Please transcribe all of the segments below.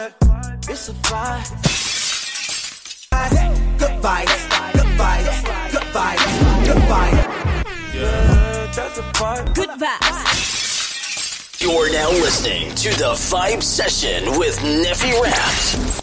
It's a vibe. Good vibes, good vibes, good vibes, good vibes. Yeah, that's a vibe. Good vibes. You're now listening to the Vibe Session with Neffy Raps.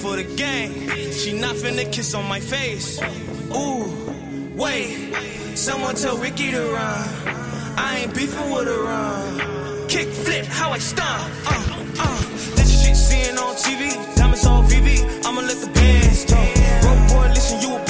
for the gang. She not finna kiss on my face. Ooh, wait. Someone tell Ricky to run. I ain't beefing with a run. Kick flip, how I stun. Uh, uh. This shit seeing on TV. Diamonds all VV. I'ma let the bands talk. Bro, boy, listen, you a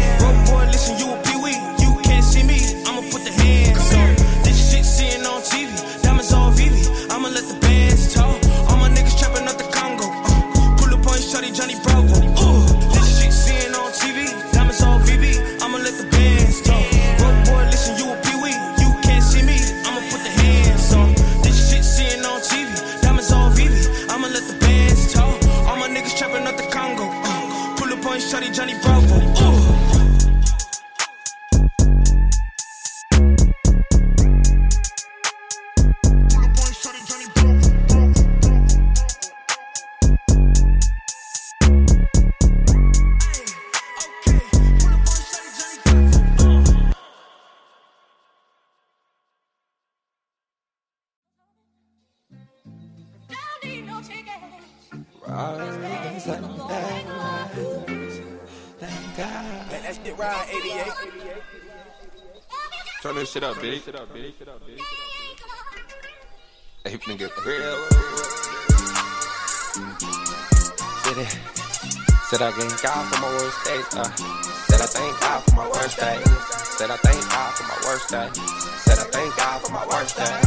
Turn this shit up, bitch. Hey, nigga, real. Said it. Said I thank God for my worst days. Uh, said I thank God for my worst day. Said I thank God for my worst day. Said I thank God for my worst day.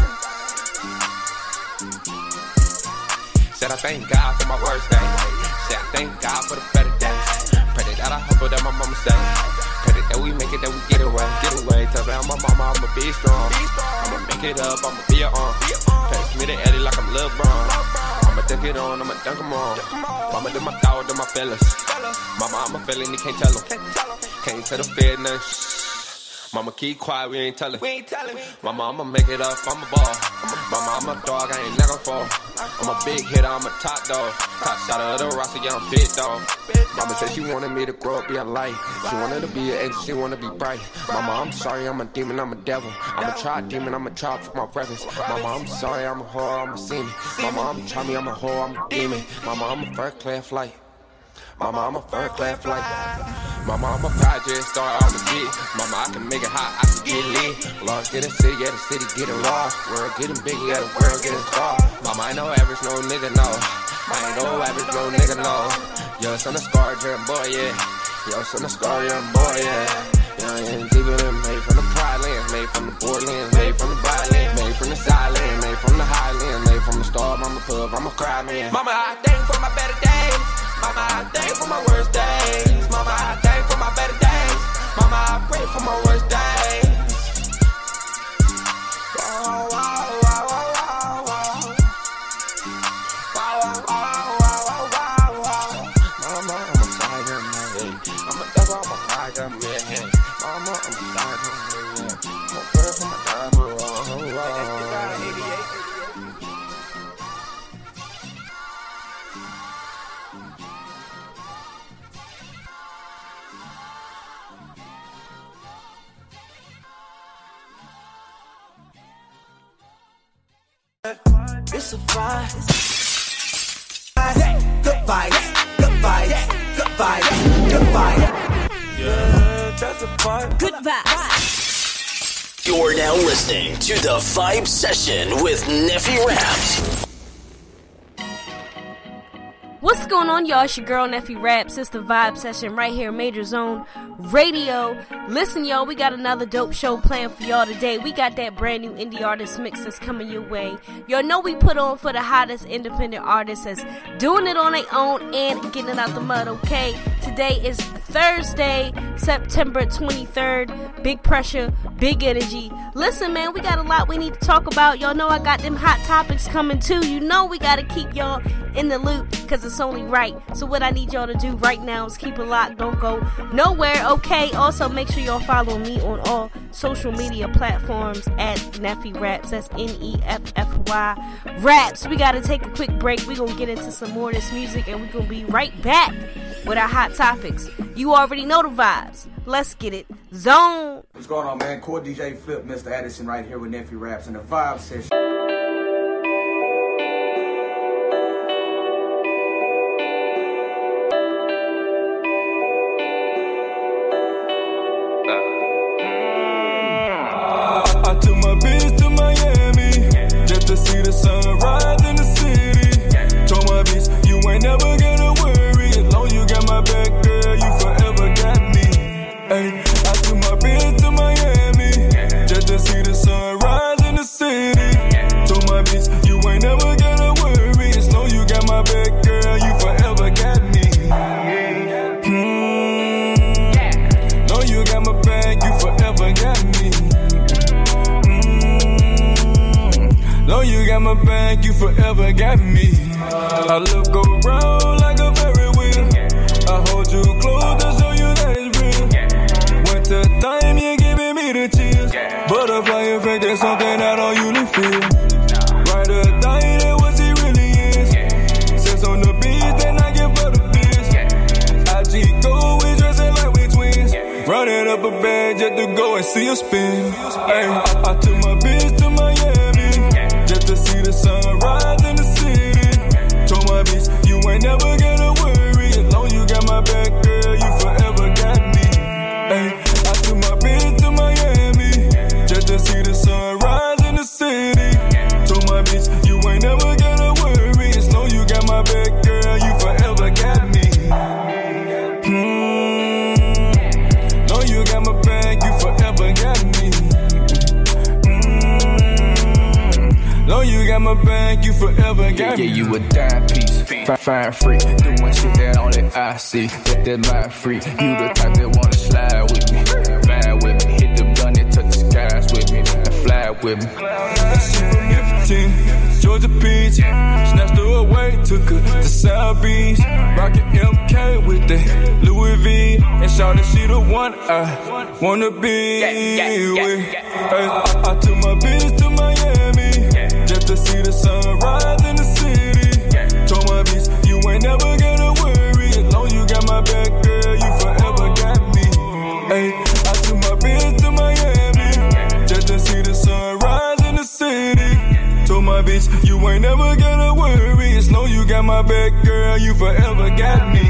Said I thank God for my worst day. Said I thank God for the better days. Pray that I hope that my mama say. Pray that we make it, that we get away, get away. Tell me my mama, I'ma be strong. I'ma make it up, I'ma be your arm. Pass me the Eddie like I'm LeBron. I'ma dunk it on, I'ma dunk 'em on. Mama do my thought, do my fellas. Mama, I'm a felon, you can't tell 'em. Can't tell the fed nothing. Mama, keep quiet, we ain't tellin'. We ain't tellin'. Mama, I'ma make it up, I'm a ball. Mama, I'm a dog, I ain't never fall. I'm a big hitter, I'm a top dog. Top shot of the roster, yeah, I'm big dog. Mama said she wanted me to grow up, be a light. She wanted to be an angel, she wanted to be bright. Mama, I'm sorry, I'm a demon, I'm a devil. I'm a try demon, I'm a try for my reverence. Mama, I'm sorry, I'm a whore, I'm a sinner. Mama, I'm try me, I'm a whore, I'm a demon. Mama, I'm a first class flight. Mama, I'm a first class flight. My Mama, project star, I'm a G. Mama, I can make it hot, I can get lit. Lost in the city, yeah, the city getting lost. World getting big, yeah, the world getting small. Mama, I no average, no nigga, no. I ain't no average, no nigga, no. Yo, son of a scar, germ boy, yeah. Yo, son of a scar, young boy, yeah. Young and deeper than made from the pride land, made from the borderlands, made from the byland, made from the sideland, made from the highland, made from the star, I'm a pub, I'm a cry man. Mama, I thank for my better days. Mama, I thank for my worst days. Mama, I thank for my better days. Mama, I pray for my worst days. It's a vibe. Good vibes, good vibes, good vibes, good vibes. Yeah, that's a vibe. Good vibes. You're now listening to the Vibe Session with Neffy Raps. What's going on, y'all? It's your girl Neffy Raps. It's the Vibe Session right here, Major Zone Radio. Listen, y'all, we got another dope show planned for y'all today. We got that brand new indie artist mix that's coming your way. Y'all know we put on for the hottest independent artists that's doing it on their own and getting it out the mud, okay? Today is Thursday, September 23rd. Big pressure, big energy. Listen, man, we got a lot we need to talk about. Y'all know I got them hot topics coming too. You know we got to keep y'all in the loop because it's only right. So, what I need y'all to do right now is keep it locked. Don't go nowhere, okay? Also, make sure y'all follow me on all social media platforms at Neffy Raps. That's N E F F Y Raps. We got to take a quick break. We're going to get into some more of this music and we're going to be right back with our hot topics. You already know the vibes. Let's get it. Zone. What's going on, man? Core DJ Flip, Mr. Addison, right here with Neffy Raps and the Vibe Session. Forever got Yeah, me. you a dime piece. Fine, fine freak. Doing shit that only I see. That, that my freak. You the type that wanna slide with me. Vibe with me. Hit the gun and touch the skies with me. And fly with me. She from Mifflin, Georgia Peach. Snatched her away, took her to South Beach. Rockin' MK with the Louis V. And shout that she the one I wanna be with. Hey, I, I took my bitch bitch. You ain't never gotta worry. As long you got my back, girl, you forever got me.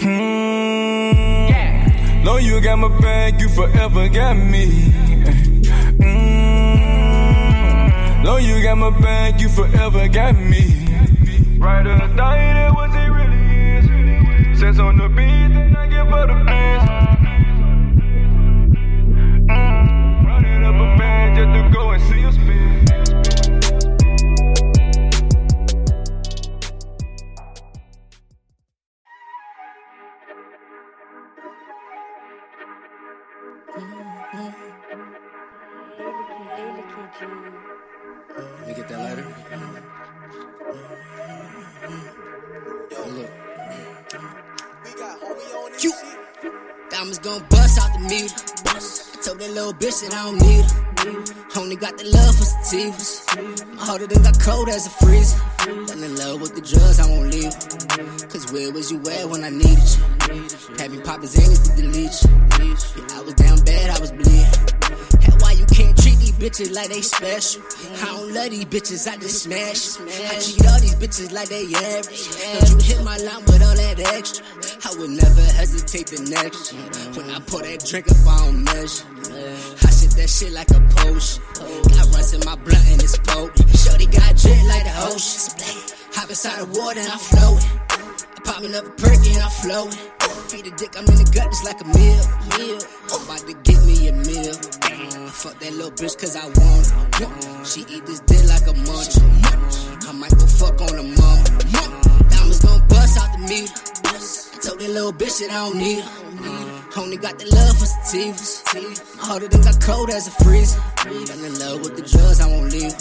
Hmm. Know you got my back, you forever got me. Mm. Know you got my back, you forever got me. Right or die, that what it really is. Sense on the beat, then I give her the biz. Mm. Running up a band just to go and see you spin. Let me get that lighter. Yo, look. Q. Diamonds gon' bust out the meter. I told that little bitch that I don't need her. Only got the love for sativas. My heart done got cold as a freezer. Fell in love with the drugs, I won't leave. Cause where was you at when I needed you? Had me poppin' Xannies to delete you. Yeah, I was down bad, I was bleeding. Bitches like they special? I don't love these bitches, I just smash. I treat all these bitches like they average. Don't you hit my line with all that extra? I would never hesitate the next. When I pour that drink up, I don't measure. I sip that shit like a potion. Got runs in my blunt and it's potent. Shorty got jet like the ocean. Hop inside the water and I'm floating. I pop up a perk and I'm flowing. Feed the dick, I'm in the gut just like a meal. meal. About to get me a meal. Fuck that little bitch cause I want her. She eat this dick like a munch. I might go fuck on a mama. Diamonds gon' bust out the meter. I told that little bitch that I don't need her. Only got the love for sativas. Heart done got cold as a freezer. Fell in love with the drugs, I won't leave.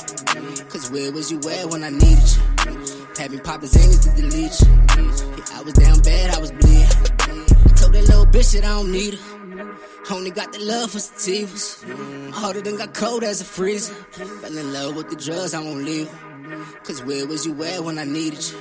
Cause where was you at when I needed you? Had me poppin' Xannies to delete you. Yeah, I was down bad, I was bleeding. I told that little bitch that I don't need her. Only got the love for sativas. My heart done got cold as a freezer. Fell in love with the drugs, I won't leave. Cause where was you at when I needed you?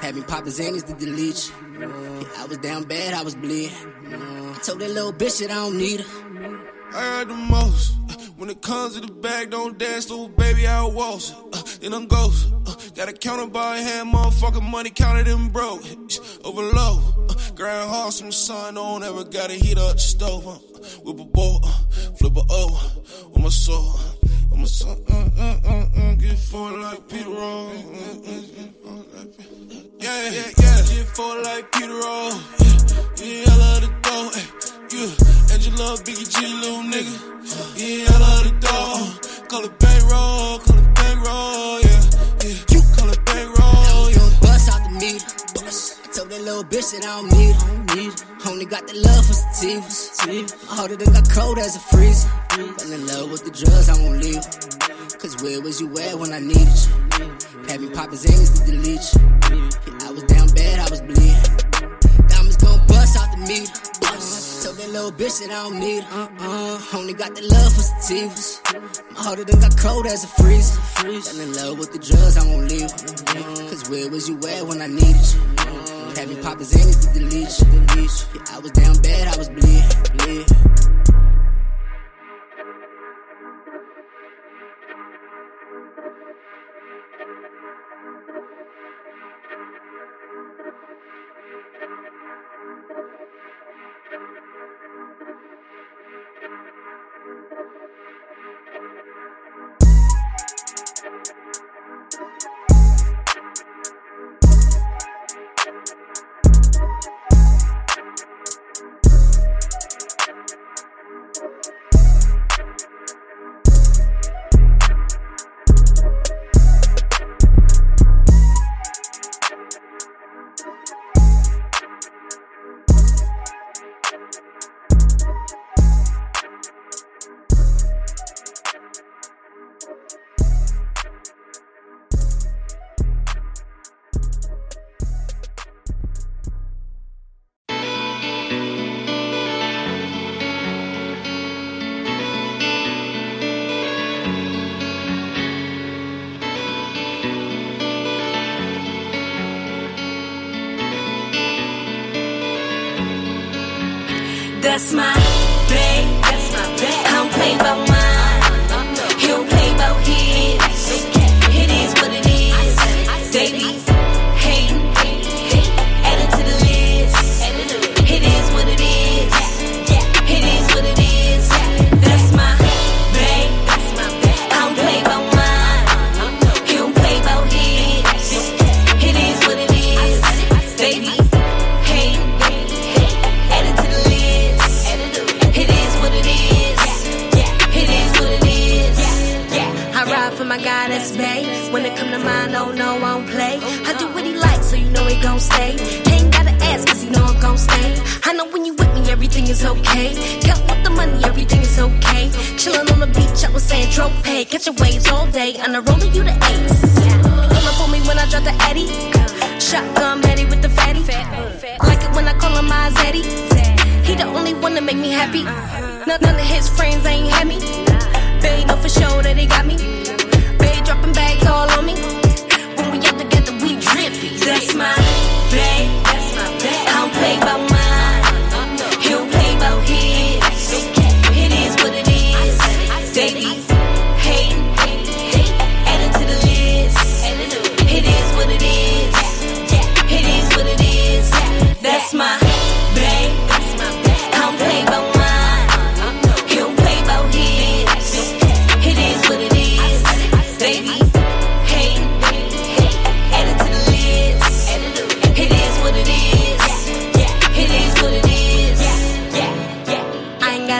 Had me poppin' Xannies to delete you. Yeah, I was down bad, I was bleeding. I told that little bitch that I don't need her. I heard the most. Uh, When it comes to the bag, don't dance, little baby, I'll waltz. Uh, then I'm ghost. Uh, got a counter by hand, motherfucking money counted and broke. Overload. Uh, grind hard, some sun on, never gotta heat up the stove. Uh, whip a bowl, uh, flip a over with my soul. I'm a son, uh, uh, uh, uh, get for like Peter Roll. Yeah, yeah, yeah, get for like Peter Roll. Yeah, I love the dough. eh, Yeah, love Biggie G, little nigga. Yeah, I love the dough. Call it bankroll, call it bankroll, yeah, yeah. The I told that little bitch that I don't need her. Need her. Only got the love for sativas. My heart done got cold as a freezer. Fell in love with the drugs, I won't leave. Cause where was you at when I needed you? Had me poppin' Xannies to delete you. Yeah, I was down bad, I was bleeding. Diamonds gon' bust out the meter. That little bitch that I don't need her. Uh-uh. Only got the love for sativas. My heart done got cold as a freezer. Fell in love with the drugs, I won't leave. Cause where was you at when I needed you? Having poppers, Xannies to delete you. Yeah, I was down None, of his friends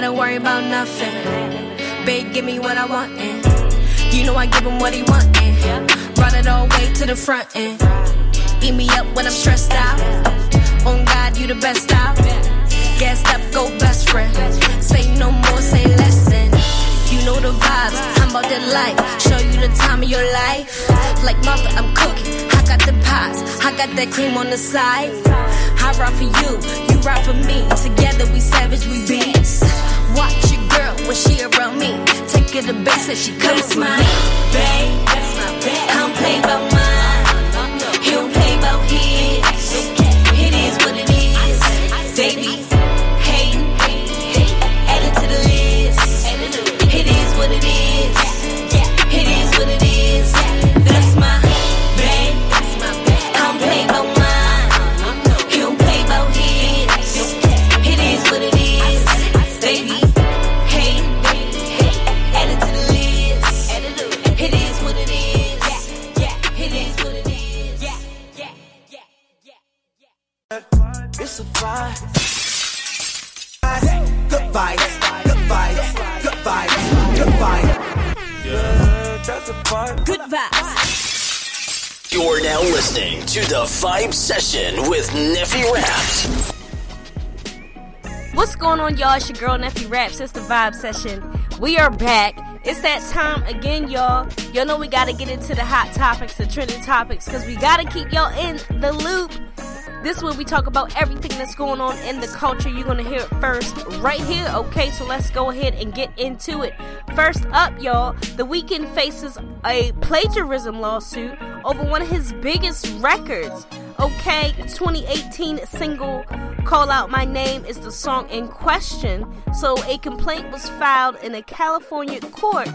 gotta worry about nothing. Babe, give me what I want. And you know I give him what he want. And brought it all way to the front. And eat me up when I'm stressed out. On God, you the best out. Gassed up, go best friend. Say no more, say less. And you know the vibes. I'm about that life. Show you the time of your life. Like Martha, I'm cooking. I got the pies. I got that cream on the side. I ride for you, you ride for me. Together we savage, we beast. Watch your girl when she around me. Take her to base that she comes me. Babe, that's my babe. I don't play by mine. To the Vibe Session with Neffy Raps. What's going on, y'all? It's your girl Neffy Raps. It's the Vibe Session. We are back. It's that time again, y'all. Y'all know we gotta get into the hot topics, the trending topics, because we gotta keep y'all in the loop. This is where we talk about everything that's going on in the culture. You're gonna hear it first right here, okay? So let's go ahead and get into it. First up, y'all, The Weeknd faces a plagiarism lawsuit over one of his biggest records. Okay, 2018 single Call Out My Name is the song in question. So a complaint was filed in a California court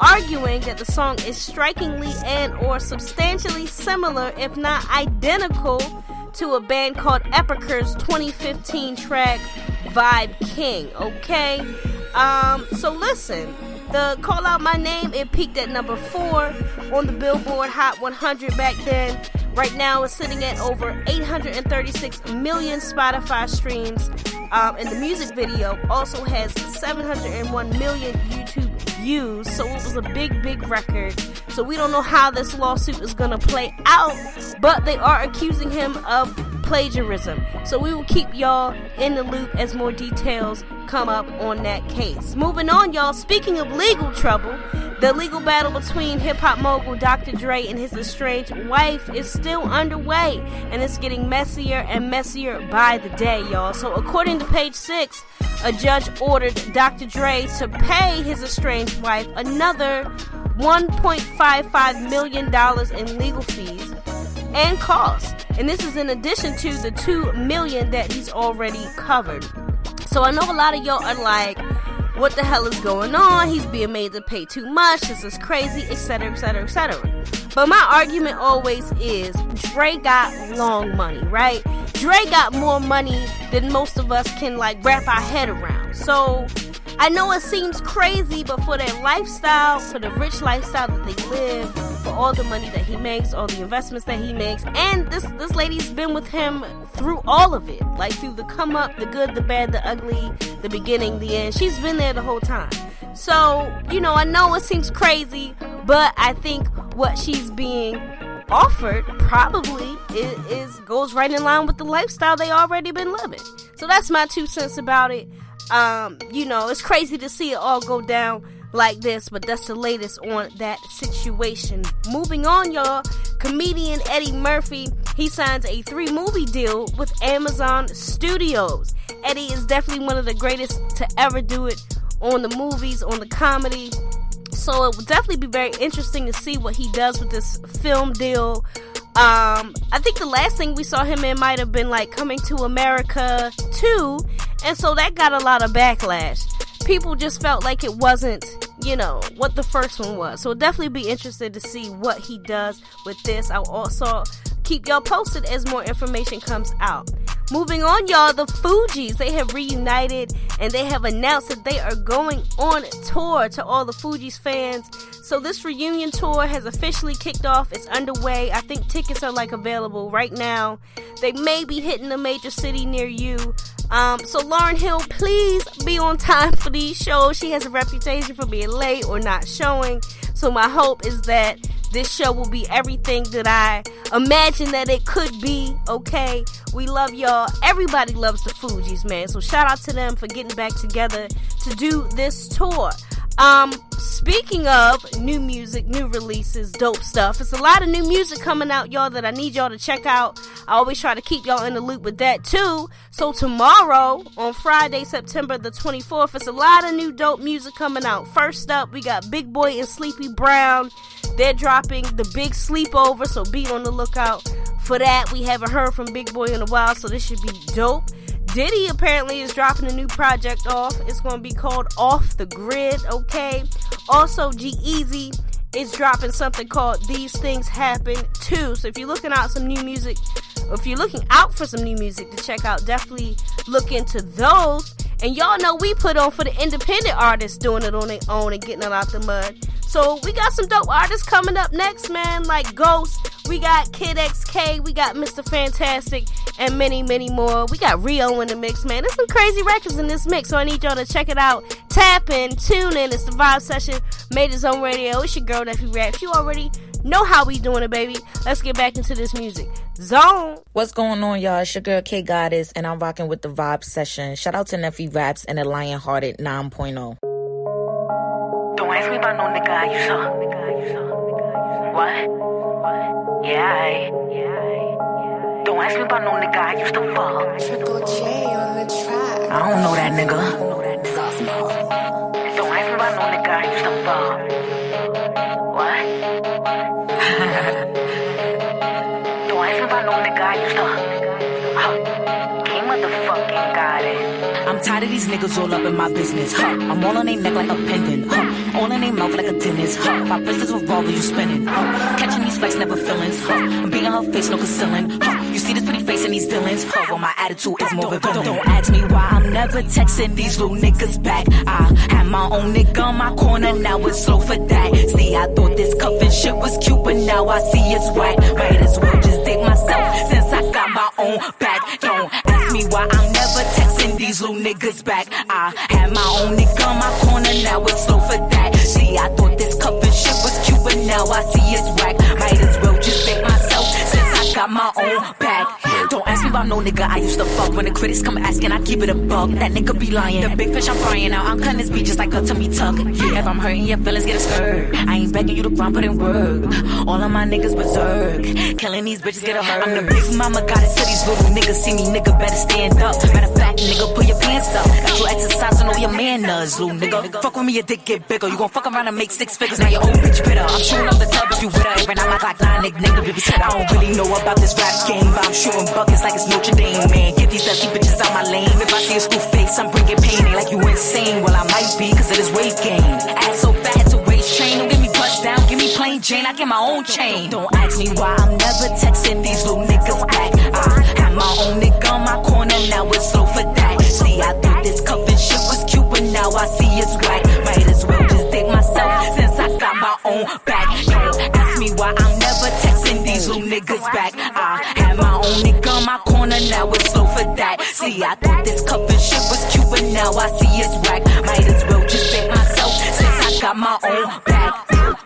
arguing that the song is strikingly and or substantially similar if not identical to a band called Epikur's 2015 track Vibe King, okay? Um so listen, the Call Out My Name it peaked at number 4 on the Billboard Hot 100 back then. Right now, it's sitting at over 836 million Spotify streams. Um, and the music video also has 701 million YouTube views. So it was a big, big record. So we don't know how this lawsuit is to play out, but they are accusing him of plagiarism. So we will keep y'all in the loop as more details come up on that case. Moving on, y'all. Speaking of legal trouble, the legal battle between hip hop mogul Dr. Dre and his estranged wife is still underway, and it's getting messier and messier by the day, y'all. So, according to page six, a judge ordered Dr. Dre to pay his estranged wife another $1.55 million in legal fees and costs. And this is in addition to the 2 million that he's already covered. So I know a lot of y'all are like, what the hell is going on? He's being made to pay too much. This is crazy, etc., etc., etc. But my argument always is Dre got long money, right? Dre got more money than most of us can like wrap our head around. So I know it seems crazy, but for their lifestyle, for the rich lifestyle that they live, for all the money that he makes, all the investments that he makes, and this this lady's been with him through all of it, like through the come up, the good, the bad, the ugly, the beginning, the end. She's been there the whole time. So, you know, I know it seems crazy, But I think what she's being offered probably is, is, goes right in line with the lifestyle they already been living. So that's my two cents about it. Um, you know, it's crazy to see it all go down like this, but that's the latest on that situation. Moving on, y'all. Comedian Eddie Murphy, he signs a three movie deal with Amazon Studios. Eddie is definitely one of the greatest to ever do it on the movies, on the comedy. So it will definitely be very interesting to see what he does with this film deal. Um, I think the last thing we saw him in might have been like Coming to America 2, and so that got a lot of backlash. People just felt like it wasn't, you know, what the first one was. So definitely be interested to see what he does with this. I'll also keep y'all posted as more information comes out. Moving on, y'all, the Fugees, they have reunited and they have announced that they are going on tour to all the Fugees fans. So this reunion tour has officially kicked off. It's underway. I think tickets are like available right now. They may be hitting a major city near you. Um, so Lauryn Hill, please be on time for these shows. She has a reputation for being late or not showing. So my hope is that this show will be everything that I imagine that it could be. Okay, we love y'all. Everybody loves the Fugees, man. So shout out to them for getting back together to do this tour. Um, speaking of new music, new releases, dope stuff, it's a lot of new music coming out, y'all, that I need y'all to check out. I always try to keep y'all in the loop with that too. So tomorrow, on Friday, September the 24th, it's a lot of new dope music coming out. First up, we got Big Boi and Sleepy Brown. They're dropping the big sleepover, so be on the lookout for that. We haven't heard from Big Boi in a while, so this should be dope. Diddy apparently is dropping a new project off. It's going to be called Off the Grid, okay? Also, G-Eazy is dropping something called These Things Happen too. So if you're looking out some new music, if you're looking out for some new music to check out, definitely look into those. And y'all know we put on for the independent artists doing it on their own and getting it out the mud. So we got some dope artists coming up next, man, like Ghost. We got Kid XK, we got Mr. Fantastic, and many, many more. We got Rio in the mix, man. There's some crazy records in this mix, so I need y'all to check it out. Tap in, tune in. It's the Vibe Session, Major Zone Radio. It's your girl, Neffy Raps. You already know how we doing it, baby. Let's get back into this music. Zone. What's going on, y'all? It's your girl K Goddess, and I'm rocking with the Vibe Session. Shout out to Neffy Raps and the Lion Hearted 9.0. Don't ask me about no nigga I used to. What? Don't ask me about no nigga I used to fuck. Triple J on the track. I don't know that nigga. Don't ask me about no nigga I used to fuck. What? Don't ask me about no nigga I used to. Motherfucking got it. I'm tired of these niggas all up in my business. Huh. I'm all on their neck like a pendant. Huh. All in their mouth like a dentist. Huh. If I press this revolver, you spinning. Huh. Catching these flex, never feelings. Huh. I'm beating her face, no concealing. Huh. You see this pretty face in these villains. Huh. Well, my attitude is more revealing. Don't, don't ask me why I'm never texting these little niggas back. I had my own nigga on my corner, now it's slow for that. See, I thought this cuffing shit was cute, but now I see it's whack. Might as well just dig myself since I got my own back. Don't ask me why I'm never texting these little niggas back. I had my own nigga on my corner, now it's slow for that. See, I thought this cuffing shit was cute, but now I see it's whack. Might as well just date myself since I got my own back. Don't ask me about no nigga I used to fuck. When the critics come asking, I keep it a buck. That nigga be lying. The big fish I'm frying out. I'm cutting this beat just like a tummy tuck. Yeah, if I'm hurting your feelings, get a skirt. I ain't begging you to grind, put in work. All of my niggas berserk. Killing these bitches, get a hurt. I'm the big mama, got it to these little niggas. See me, nigga, better stand up. Matter of fact, nigga, pull your pants up. Got you exercising all your manners, little nigga. Fuck with me, your dick get bigger. You gon' fuck around and make six figures. Now your old bitch bitter. I'm shooting up the club if you with her. Every night like like nine nigga, nigga, baby, said I don't really know about this rap game, but I'm shooting buckets like it's Notre Dame, man. Get these dusty bitches out my lane. If I see a school face, I'm bringing pain. Ain't like you insane. Well, I might be, cause of this weight gain. Ass so fat to waist train. Don't give me bust down, give me plain Jane. I get my own chain. Don't ask me why I'm never texting these little niggas back. I have my own nigga on my corner, now it's slow for that. See, I thought this cuffing shit was cute, but now I see it's whack. Might as well just date myself since I got my own back. Don't ask me why I'm never texting these little niggas back. I only gun my corner, now it's slow for that. See, I thought this cuffin' shit was cute, but now I see it's whack. Might as well just fit myself since I got my own.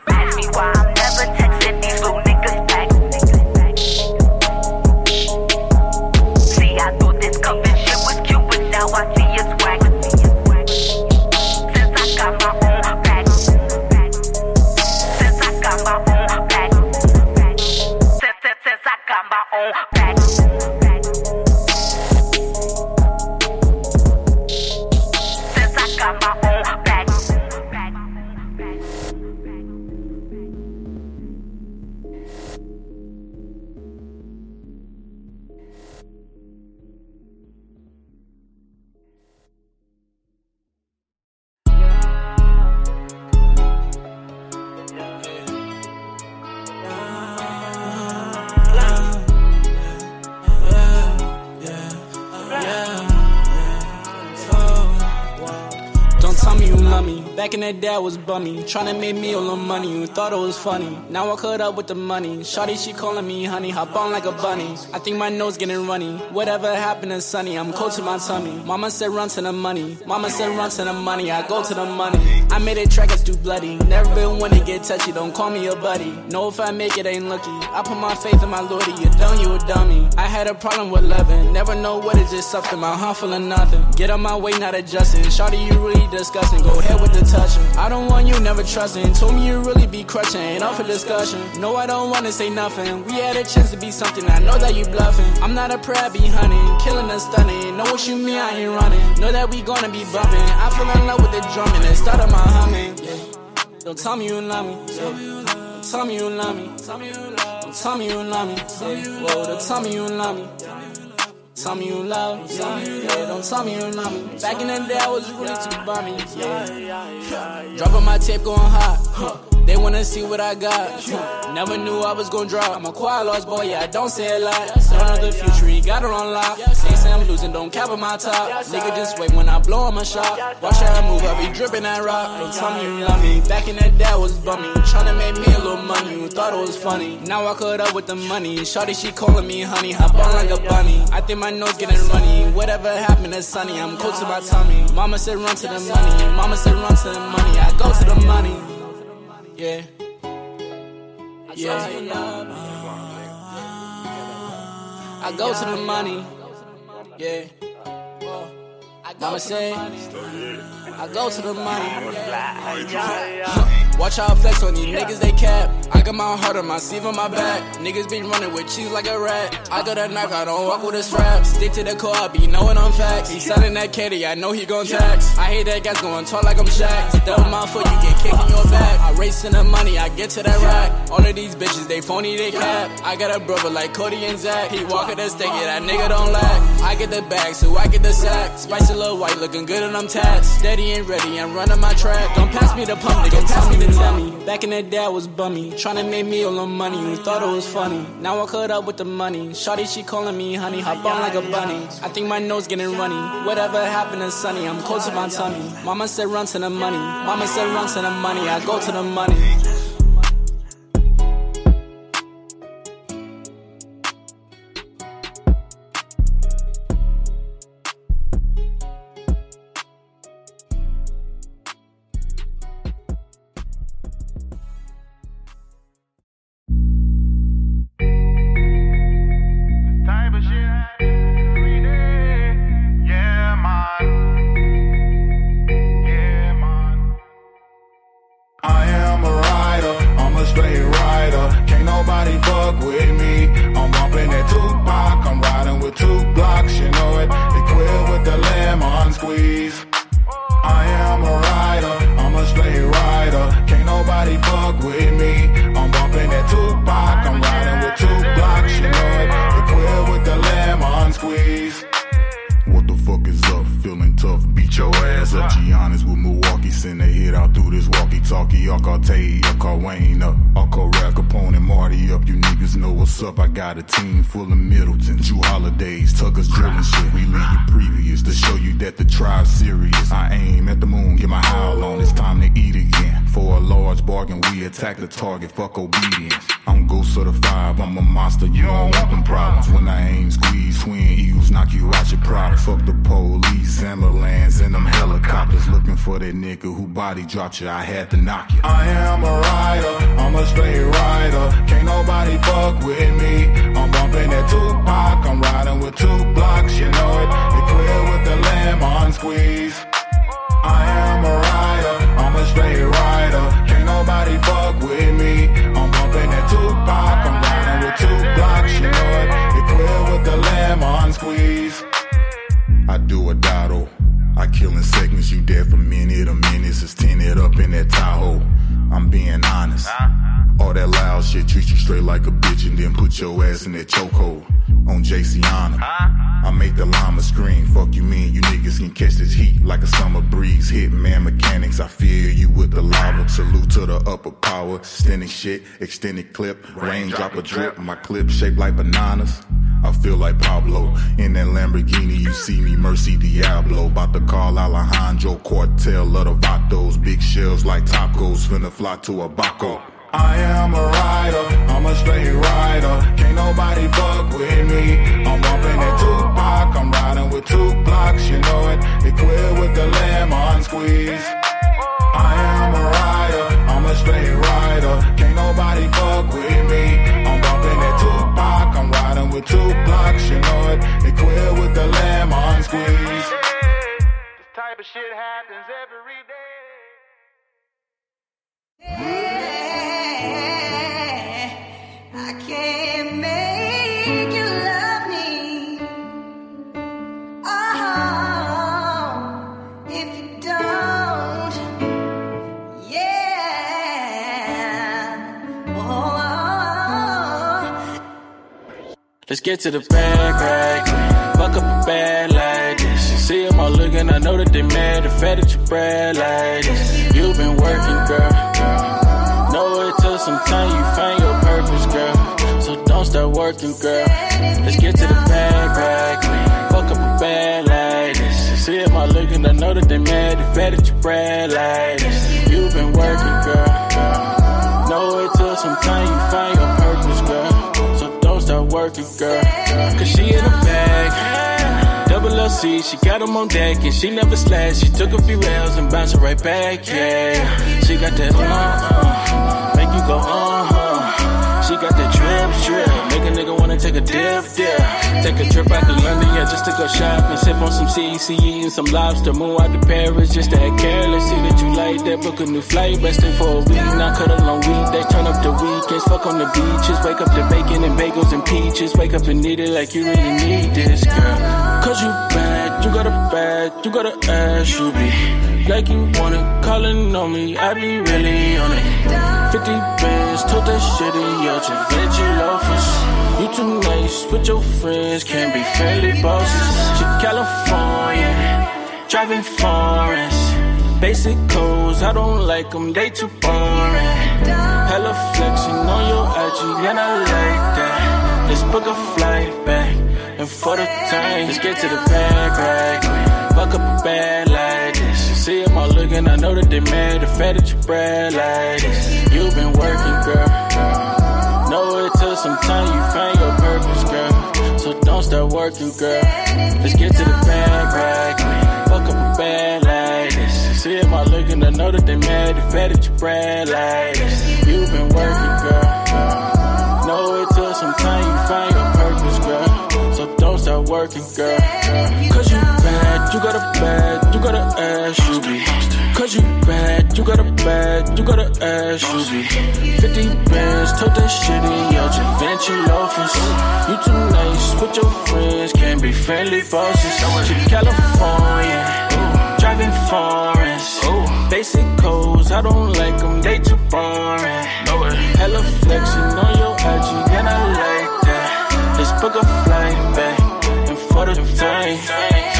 Ask me why I'm never texting these niggas back. See, I thought this shit was cute, but now I see it's whack. own. Day, I was bummy. Tryna make me all the money. You thought it was funny. Now I cut up with the money. Shawty, she calling me honey. Hop on like a bunny. I think my nose getting runny. Whatever happened to Sunny, I'm cold to my tummy. Mama said run to the money. Mama said run to the money. I go to the money. I made a track that's too bloody. Never been one to get touchy. Don't call me a buddy. Know if I make it, ain't lucky. I put my faith in my lordy. You done, you a dummy. I had a problem with loving. Never know what is just something. My heart full of nothing. Get on my way, not adjusting. Shawty, you really disgusting. Go ahead with the touching. I don't want you never trusting. Told me you really be crushing. Ain't up for discussion. No, I don't wanna say nothing. We had a chance to be something. I know that you bluffing. I'm not a prabby, honey. Killing and stunning. Know what you mean, I ain't running. Know that we gonna be bumping. I fell in love with the drumming and started my Yeah. Don't tell me you love me. Don't tell me you love me. Don't tell me you love me. Whoa, don't tell me you love me. Tell me you love me, yeah. Don't tell me you love me. Back in the day, I was really too bummy, yeah. Dropping my tape, going hot. Huh. They wanna see what I got. Never knew I was gonna drop. I'm a quiet lost boy, yeah. I don't say a lot. Son of the future, he got her on lock. They say I'm losing, don't cap on my top. Nigga, just wait when I blow on my shot. Watch how I move, I be dripping that rock. Don't tell me you love me. Back in that day, I was bummy. Tryna make me a little money. You thought it was funny. Now I cut up with the money. Shawty, she calling me honey. Hop on like a bunny. I think my nose getting runny. Whatever happened to Sunny, I'm close to my tummy. Mama said run to the money. Mama said run to the money. I go to the money. Yeah. Yeah. I go to the money. Yeah. Mama say, I go to the money. Watch how I flex on these niggas, they cap. I got my heart on my sleeve on my back. Niggas be running with cheese like a rat. I got a knife, I don't walk with a strap. Stick to the core, I be knowing I'm facts. He selling that caddy, I know he gon' tax. I hate that guy's going tall like I'm Shaq. Step on my foot, you get kicked in your back. I race in the money, I get to that rack. All of these bitches, they phony, they cap. I got a brother like Cody and Zach. He walk at the stick, yeah, that nigga don't lack. I get the bag, so I get the sack. Spicy little white, looking good and I'm tats. Steady and ready, I'm running my track. Don't pass me the pump, nigga, pass me the dummy. Back in the day, I was bummy. Tryna make me all the money. You thought it was funny. Now I cut up with the money. Shawty, she calling me honey. Hop on like a bunny. I think my nose getting runny. Whatever happened to Sunny, I'm close to my tummy. Mama said run to the money. Mama said run to the money. I go to the money. For that nigga who body dropped you. I had to knock you. I am a rider, I'm a straight rider. Can't nobody fuck with me. I'm bumping that Tupac, I'm riding with two blocks, you know it. Equipped with the lemon squeeze. I am a rider, killing seconds. You dead for minute or minutes. It's tinted up in that Tahoe. I'm being honest. Uh-huh. All that loud shit treat you straight like a bitch and then put your ass in that chokehold on Jayciana. Uh-huh. I make the llama scream. Fuck you mean you niggas can catch this heat like a summer breeze. Hitman mechanics, I feel you with the lava. Salute to the upper power. Extended shit, extended clip, rain drop a drip. My clip shaped like bananas. I feel like Pablo in that Lamborghini. You see me, Mercy Diablo. About to call Alejandro Cortel of the Vatos. Big shells like tacos. Finna fly to a Baco. I am a rider, I'm a straight rider. Can't nobody fuck with me. I'm bumping that Tupac, I'm riding with two blocks, you know it. Equipped with the lemon squeeze. I am a rider, I'm a straight rider. Can't nobody fuck with me. Two blocks, you know it. Equipped with the lemon squeeze. This type of shit happens every day. Let's get to the bag, right? Fuck up a bad like this. See them all looking, I know that they mad. The fact that you brag like this. You've been working, girl. Know it took some time, you find your purpose, girl. So don't start working, girl. Let's get to the bag, right? Fuck up a bad like this. See them all looking, I know that they mad. The fact that you brag like this. You've been working, girl. Know it took some time, you find your working, girl. Cause she in a bag. Double LC, she got them on deck and she never slash. She took a few L's and bounced right back, yeah. She got that, uh, uh, make you go, uh, uh. She got that drip, drip, make a nigga wanna take a dip, dip. Take a trip out to London, yeah, just to go shopping. Sip on some CCE and some lobster. Move out to Paris just to act careless. See that you like that, book a new flight. Resting for a week, now cut a long weekdays. Turn up the weekends, fuck on the beaches. Wake up to bacon and bagels and peaches. Wake up and need it like you really need this, girl. Got a bad, you got a ass, you be like you want it. Calling on me, I be really on it. 50 bands, told that shit in your Givenchy loafers. You too nice with your friends, can't be friendly bosses. She California, driving foreigns. Basic codes, I don't like them, they too boring. Hella flexing on your IG, and I like that. Let's book a flight and for the time, let's get to the bag, right? Fuck up a bad like this. You see them all looking, I know that they mad. The fact that you brag like this. You've been working, girl. Know it took some time, you find your purpose, girl. So don't start working, girl. Let's get to the bag, right? Fuck up a bad like this. You see them all looking, I know that they mad. The fact that you brag like this. You've been working, girl. Know it took some time, you find your purpose. Start working, girl. Cause you bad, you got a bad, you got a ass, you be. Cause you bad, you got a bad, you got a ass, you be. 50 bands, told that shit in your Givenchy loafers. You too nice with your friends, can't be friendly bosses. She California, driving foreigns. Basic codes, I don't like them, they too boring. Hella flexing on your IG, and I like that. Let's book a flight back, for the time.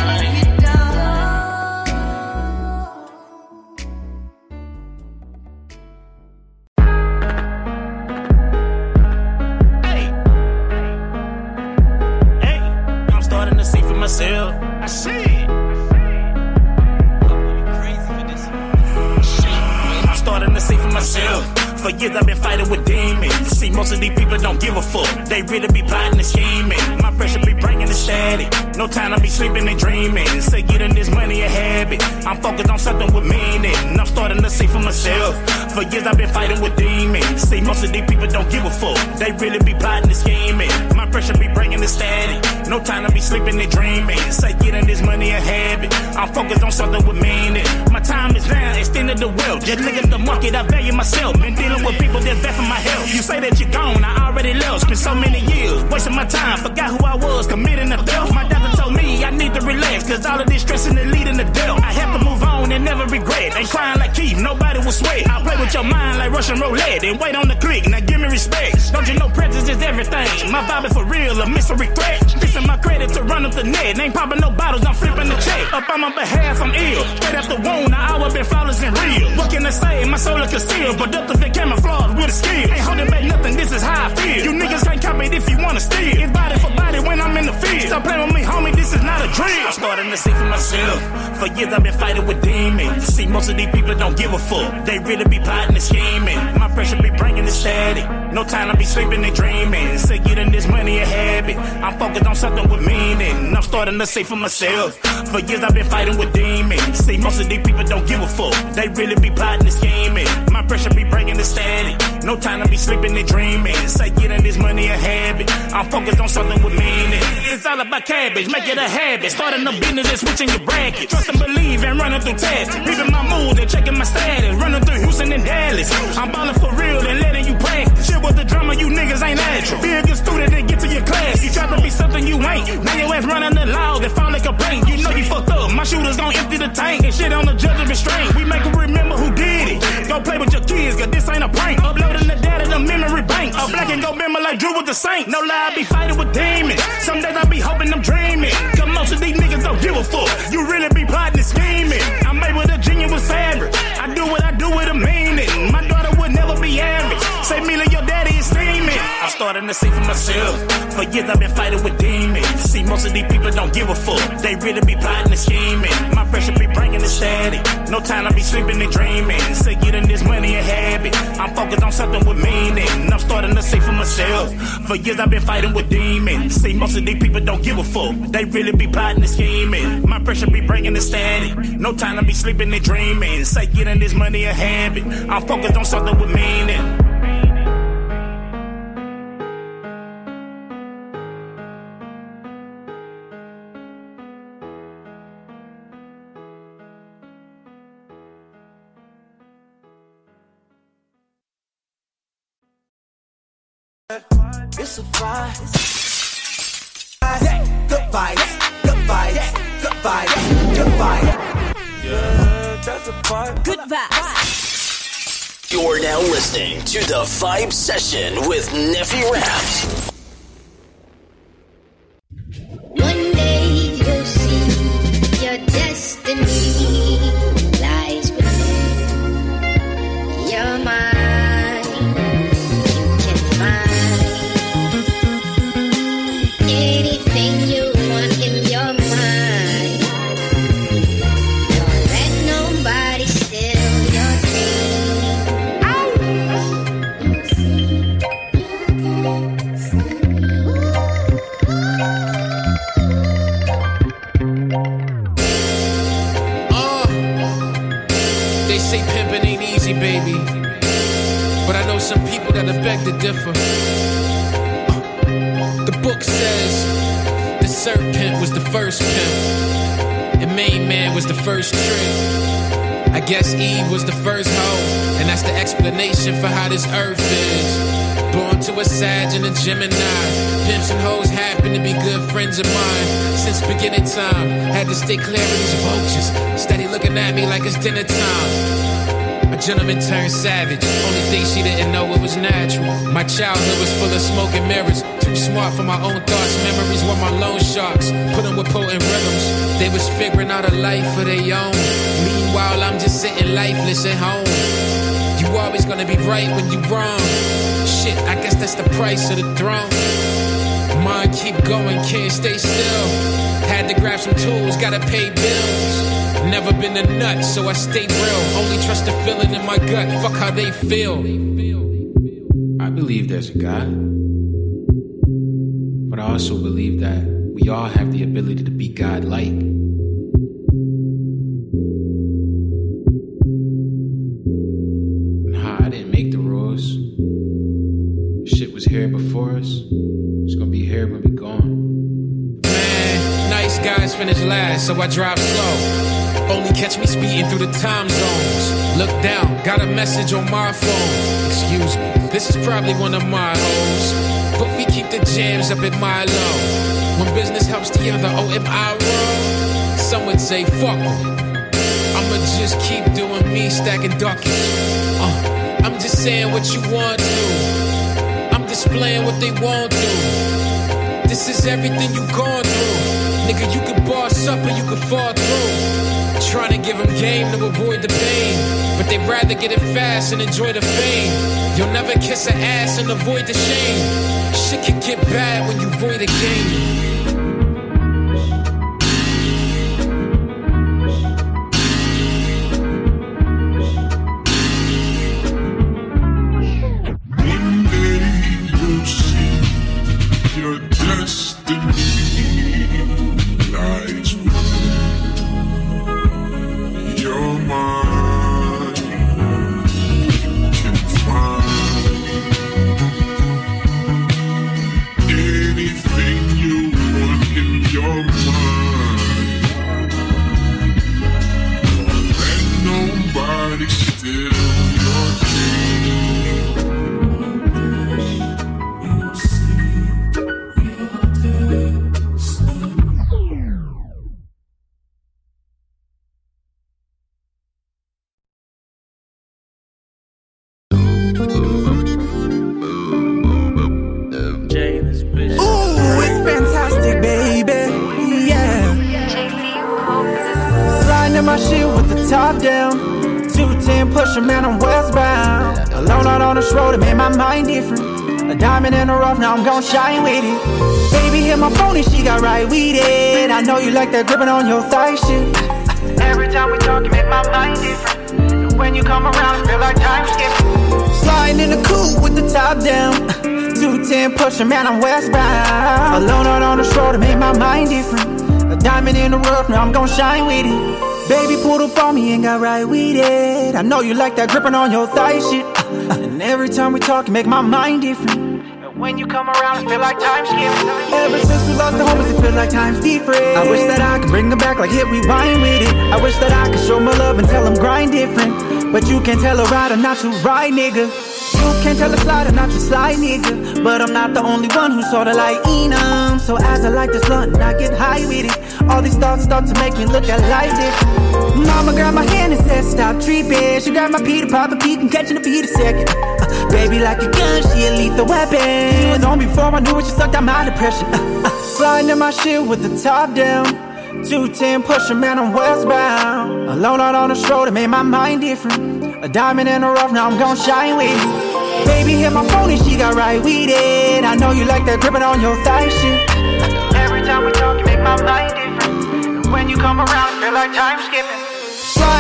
Myself. For years I've been fighting with demons. See, most of these people don't give a fuck. They really be plotting and scheming. My pressure be bringing the static. No time to be sleeping and dreaming. Say getting this money a habit. I'm focused on something with meaning. My time is now, extended the wealth. Just look at the market, I value myself. Been dealing with people that's bad for my health. You say that you're gone, I already left. Spent so many years wasting my time. Forgot who I was, committing a theft. My doctor told me I need to relax, cause all of this stressing is leading to death. I have to move on and never regret. Ain't crying like Keith, nobody will sweat. I play with your mind like Russian roulette and wait on the click. Now give me respect. Don't you know presence is everything. My vibe is for real, a mystery threat. Fixing my credit to run up the net. Ain't popping no bottles, I'm flipping the check. Up on my behalf, I'm ill. Straight up the wound, I always been flawless and real. What can I say? My soul is concealed. Productive and camouflage with a skill. Ain't holding back nothing, this is how I feel. You niggas can't copy if you wanna steal. It's body for body when I'm in the field. Stop playing with me, homie, this is not a dream. I'm starting to see for myself. For years I've been fighting with demons. See, most of these people don't give a fuck. They really be plotting and scheming. My pressure be bringing the static. No time to be sleeping and dreaming. Say getting this money a habit. I'm focused on something with meaning. I'm starting to say for myself. For years I've been fighting with demons. See, most of these people don't give a fuck. They really be plotting and scheming. My pressure be bringing the static. No time to be sleeping and dreaming. Say getting this money a habit. I'm focused on something with meaning. It's all about cabbage. Make it a habit. Starting a business and switching your bracket. Trust and believe and running through tests. Reading my mood and checking my status. Running through Houston and Dallas. I'm balling for real and letting you practice. Shit with the drama, you niggas ain't natural. Be a good student and get to your class. You try to be something you ain't. Now your ass running the law and file a complaint. You know you fucked up. My shooters gon' empty the tank and shit on the judge of restraint. We make them remember who did it. Don't play with your kids, cause this ain't a prank. Uploading the data, the memory bank. A black and go member like Drew with the Saint. No lie, I be fighting with demons. Some days I be hoping I'm dreaming. Cause most of these niggas don't give a fuck. You really starting to see for myself. For years I've been fighting with demons. See, most of these people don't give a fuck. They really be plotting and scheming. My pressure be bringing the static. No time to be sleeping and dreaming. Say, getting this money a habit. I'm focused on something with meaning. I'm starting to see for myself. For years I've been fighting with demons. See, most of these people don't give a fuck. They really be plotting and scheming. My pressure be bringing the static. No time to be sleeping and dreaming. Say, getting this money a habit. I'm focused on something with meaning. You're now listening to the Vibe Session with Neffy Raps. Uh, the book says the serpent was the first pimp, and main man was the first trick. I guess Eve was the first hoe, and that's the explanation for how this earth is. Born to a Sag and a Gemini. Pimps and hoes happen to be good friends of mine. Since beginning time, had to stay clear of these vultures. Steady looking at me like it's dinner time. A gentleman turned savage. Only thing she didn't know it was natural. My childhood was full of smoke and mirrors. Too smart for my own thoughts. Memories were my loan sharks. Put them with potent rhythms. They was figuring out a life of their own. Meanwhile, I'm just sitting lifeless at home. You always gonna be right when you wrong. Shit, I guess that's the price of the throne. Mind keep going, can't stay still. Had to grab some tools, gotta pay bills. Never been a nut, so I stay real. Only trust the feeling in my gut, fuck how they feel. I believe there's a God. But I also believe that we all have the ability to be God like. Nah, I didn't make the rules. Shit was here before us. It's gonna be here when we gone. Man, nice guys finish last, so I drive slow. Only catch me speeding through the time zones. Look down, got a message on my phone. Excuse me, this is probably one of my hoes. But we keep the jams up at Milo. When business helps the other, oh, am I wrong? Some would say, fuck. I'ma just keep doing me, stacking ducats. Uh, I'm just saying what you want to. I'm displaying what they want to. This is everything you gone through. Nigga, you can boss up or you can fall through. Trying to give them game to avoid the pain. But they'd rather get it fast and enjoy the fame. You'll never kiss an ass and avoid the shame. Shit can get bad when you void a game. This road, it made my mind different. A diamond in the rough, now I'm gon' shine with it. Baby hit my phone and she got right with it. I know you like that gripping on your thigh shit. Every time we talk, you make my mind different. And when you come around, it feel like time skipping. Sliding in the coupe with the top down. 210 pushing, man, I'm westbound. Alone out on this road, it made my mind different. A diamond in the rough, now I'm gon' shine with it. Baby pulled up on me and got right with it. I know you like that gripping on your thigh shit. And every time we talk, it make my mind different. When you come around, it feel like time skipping. Ever since we lost the homies, it feel like time's different. I wish that I could bring them back like hit rewind with it. I wish that I could show my love and tell them grind different. But you can't tell a rider not to ride, nigga. You can't tell a slider not to slide, nigga. But I'm not the only one who saw the light in 'em. So as I light this blunt and I get high with it, all these thoughts start to make me look at life different. Mama grabbed my hand and said, Stop tripping. She grabbed my Peter, pop a peek and catching a beat a second. Baby, like a gun, she a lethal weapon. She was on before I knew it, she sucked out my depression. Sliding in my shit with the top down. 210 pushing, man, I'm westbound. Alone out on the it made my mind different. A diamond in the rough, now I'm gon' shine with it. Baby hit my phone and she got right with it. I know you like that gripping on your thigh shit. Every time we talk, you make my mind different. And when you come around, feel like time skipping.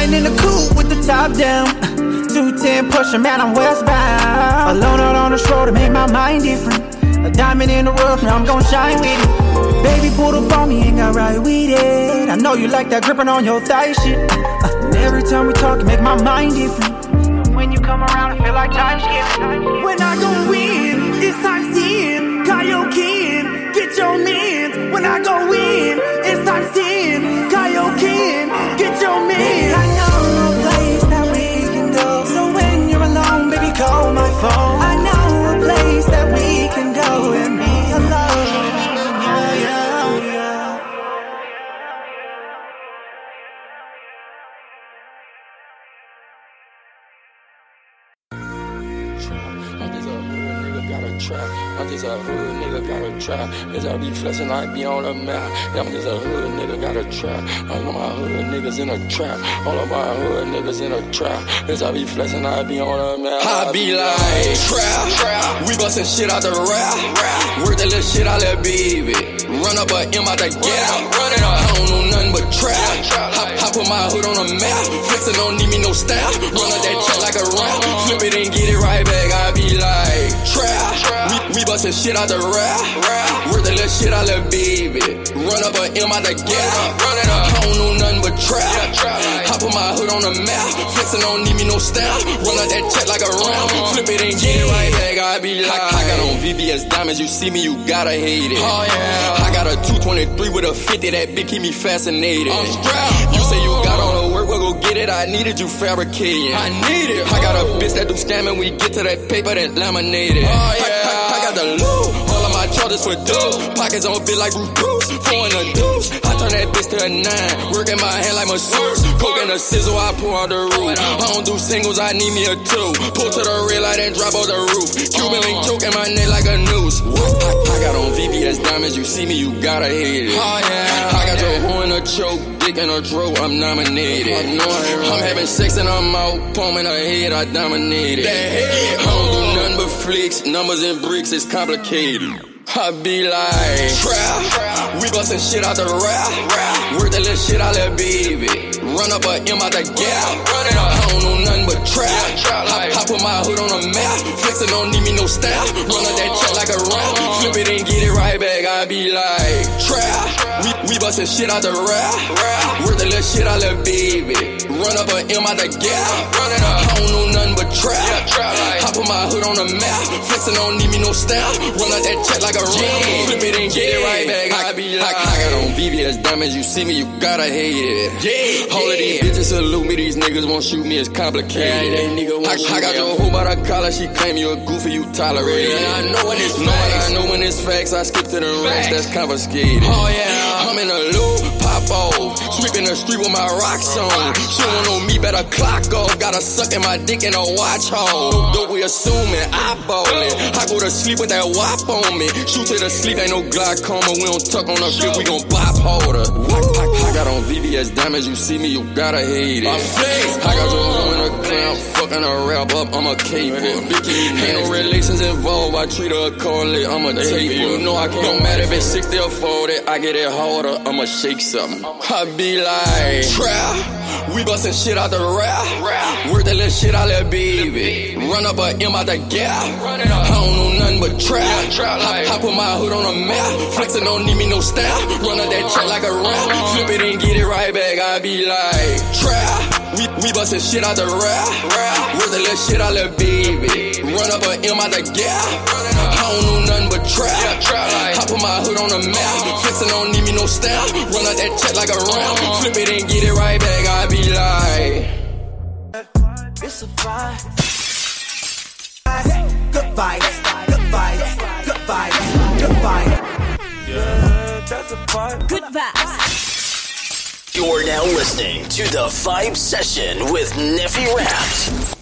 Sliding in the coupe with the top down. 210 pushing, man, I'm westbound. Alone out on this road, it made my mind different. A diamond in the rough, now I'm gon' shine with it. Baby pulled up on me and got right with it. I know you like that gripping on your thigh shit. And every time we talk, it make my mind different. When you come around, I feel like time skipping. When I go in, it's time sin. Kaioken, get your mans. When I go in, be on the map. Yeah, I'm just a hood nigga, got a trap. All of my hood niggas in a trap. All of my hood niggas in a trap. As I be flexing, I be on the map. I be like trap, trap. We bustin' shit out the rap. Work that little shit out that baby. Run up a M out the gap. Run it up. I don't know nothing but trap. Hop, hop put my hood on the map. Flexin' don't need me no staff. Run up that check like a rap. Uh-huh. Flip it and get it right back. I be like trap. We, bustin' shit out the rap. Work the little shit out the baby. Run up a M out the gap. Run it up. I don't know nothing but trap. I put my hood on the map. Flexing don't need me no staff. Run up that check like a round. Flip it and get it right back. I be like I, got on VVS diamonds. You see me, you gotta hate it. Oh yeah. I got a 223 with a 50. That bitch keep me fascinated. I'm strapped. You say you got get it. I needed you fabricating. I need it. I got a bitch that do scamming. We get to that paper that laminated. Oh yeah. I, I, I got the loot. All of my charges for dudes. Pockets on bit like Bruce Bruce. Four in a deuce. I turn that bitch to a nine. Working my hand like masseuse. Coke and a sizzle, I pour out the roof. I don't do singles, I need me a two. Pull to the red light and drop on the roof. Cuban link oh. choking my neck like a noose. I got on VVS diamonds, you see me, you gotta hate it. Oh, yeah. I got your hoe in a choke, dick in her throat, I'm nominated. I know I am having sex and I'm out, palming her head, I dominated. I don't do nothing but flicks, numbers and bricks, it's complicated. I be like, trap, we bustin' shit out the rap, work that little shit out that baby, run up a M out the gap, run it up, I don't know nothing but trap, I, I put my hood on a map, flexin' don't need me no staff, run up that check like a rap, flip it and get it right back, I be like, trap, we, we bustin' shit out the rap, work that little shit out that baby, run up a M out the gap, I don't know nothing but trap, I put my hood on the map, flexin' don't need me no staff, run up that check like a rap, flip it and get it right back, I be like, I got on VVS diamonds, you see me, you gotta hate it. Yeah, all of these bitches salute me, these niggas won't shoot me, it's complicated. Yeah, nigga I, I got your hoe by the collar, she claim you a goofy, you tolerate it. Yeah, I know when it's facts. I know when it's facts, I skip to the racks, that's confiscated. Oh yeah, I'm in a loop, off, sweeping the street with my rocks on. Showing on me, better clock off, got her sucking my dick in a watch hole. Though we assuming eyeballing, I go to sleep with that wop on me. Shoot to the sleep, ain't no glaucoma, we don't tuck on her grip, we gon' bop holder. I, got on VVS diamonds, you see me, you gotta hate it. I got your in a clown, fucking her wrap up, I'm a caper. Ain't no relations involved, I treat her a correlate, I'm a taper. You know I can't, no matter if it's 60 or 40, I get it harder, I'ma shake something. I be like, trap, we bustin' shit out the rap, work that little shit out that baby, run up a M out the gap, I don't know nothing but trap, I, I put my hood on a map, flexin' don't need me no staff, run up that check like a rap, flip it and get it right back, I be like, trap, we, we bustin' shit out the rap, work that little shit out that baby, run up a M out the gap, I don't know nothing but trap, I put my hood on a map, flexin' don't need me no staff, run up that check like a rap, uh-huh. flip it and get it right back, I be like. It's a vibe. Good vibes, good vibes, good vibes, good vibes. Yeah, that's a vibe. Good vibes. You're now listening to the Vibe Session with Neffy Raps.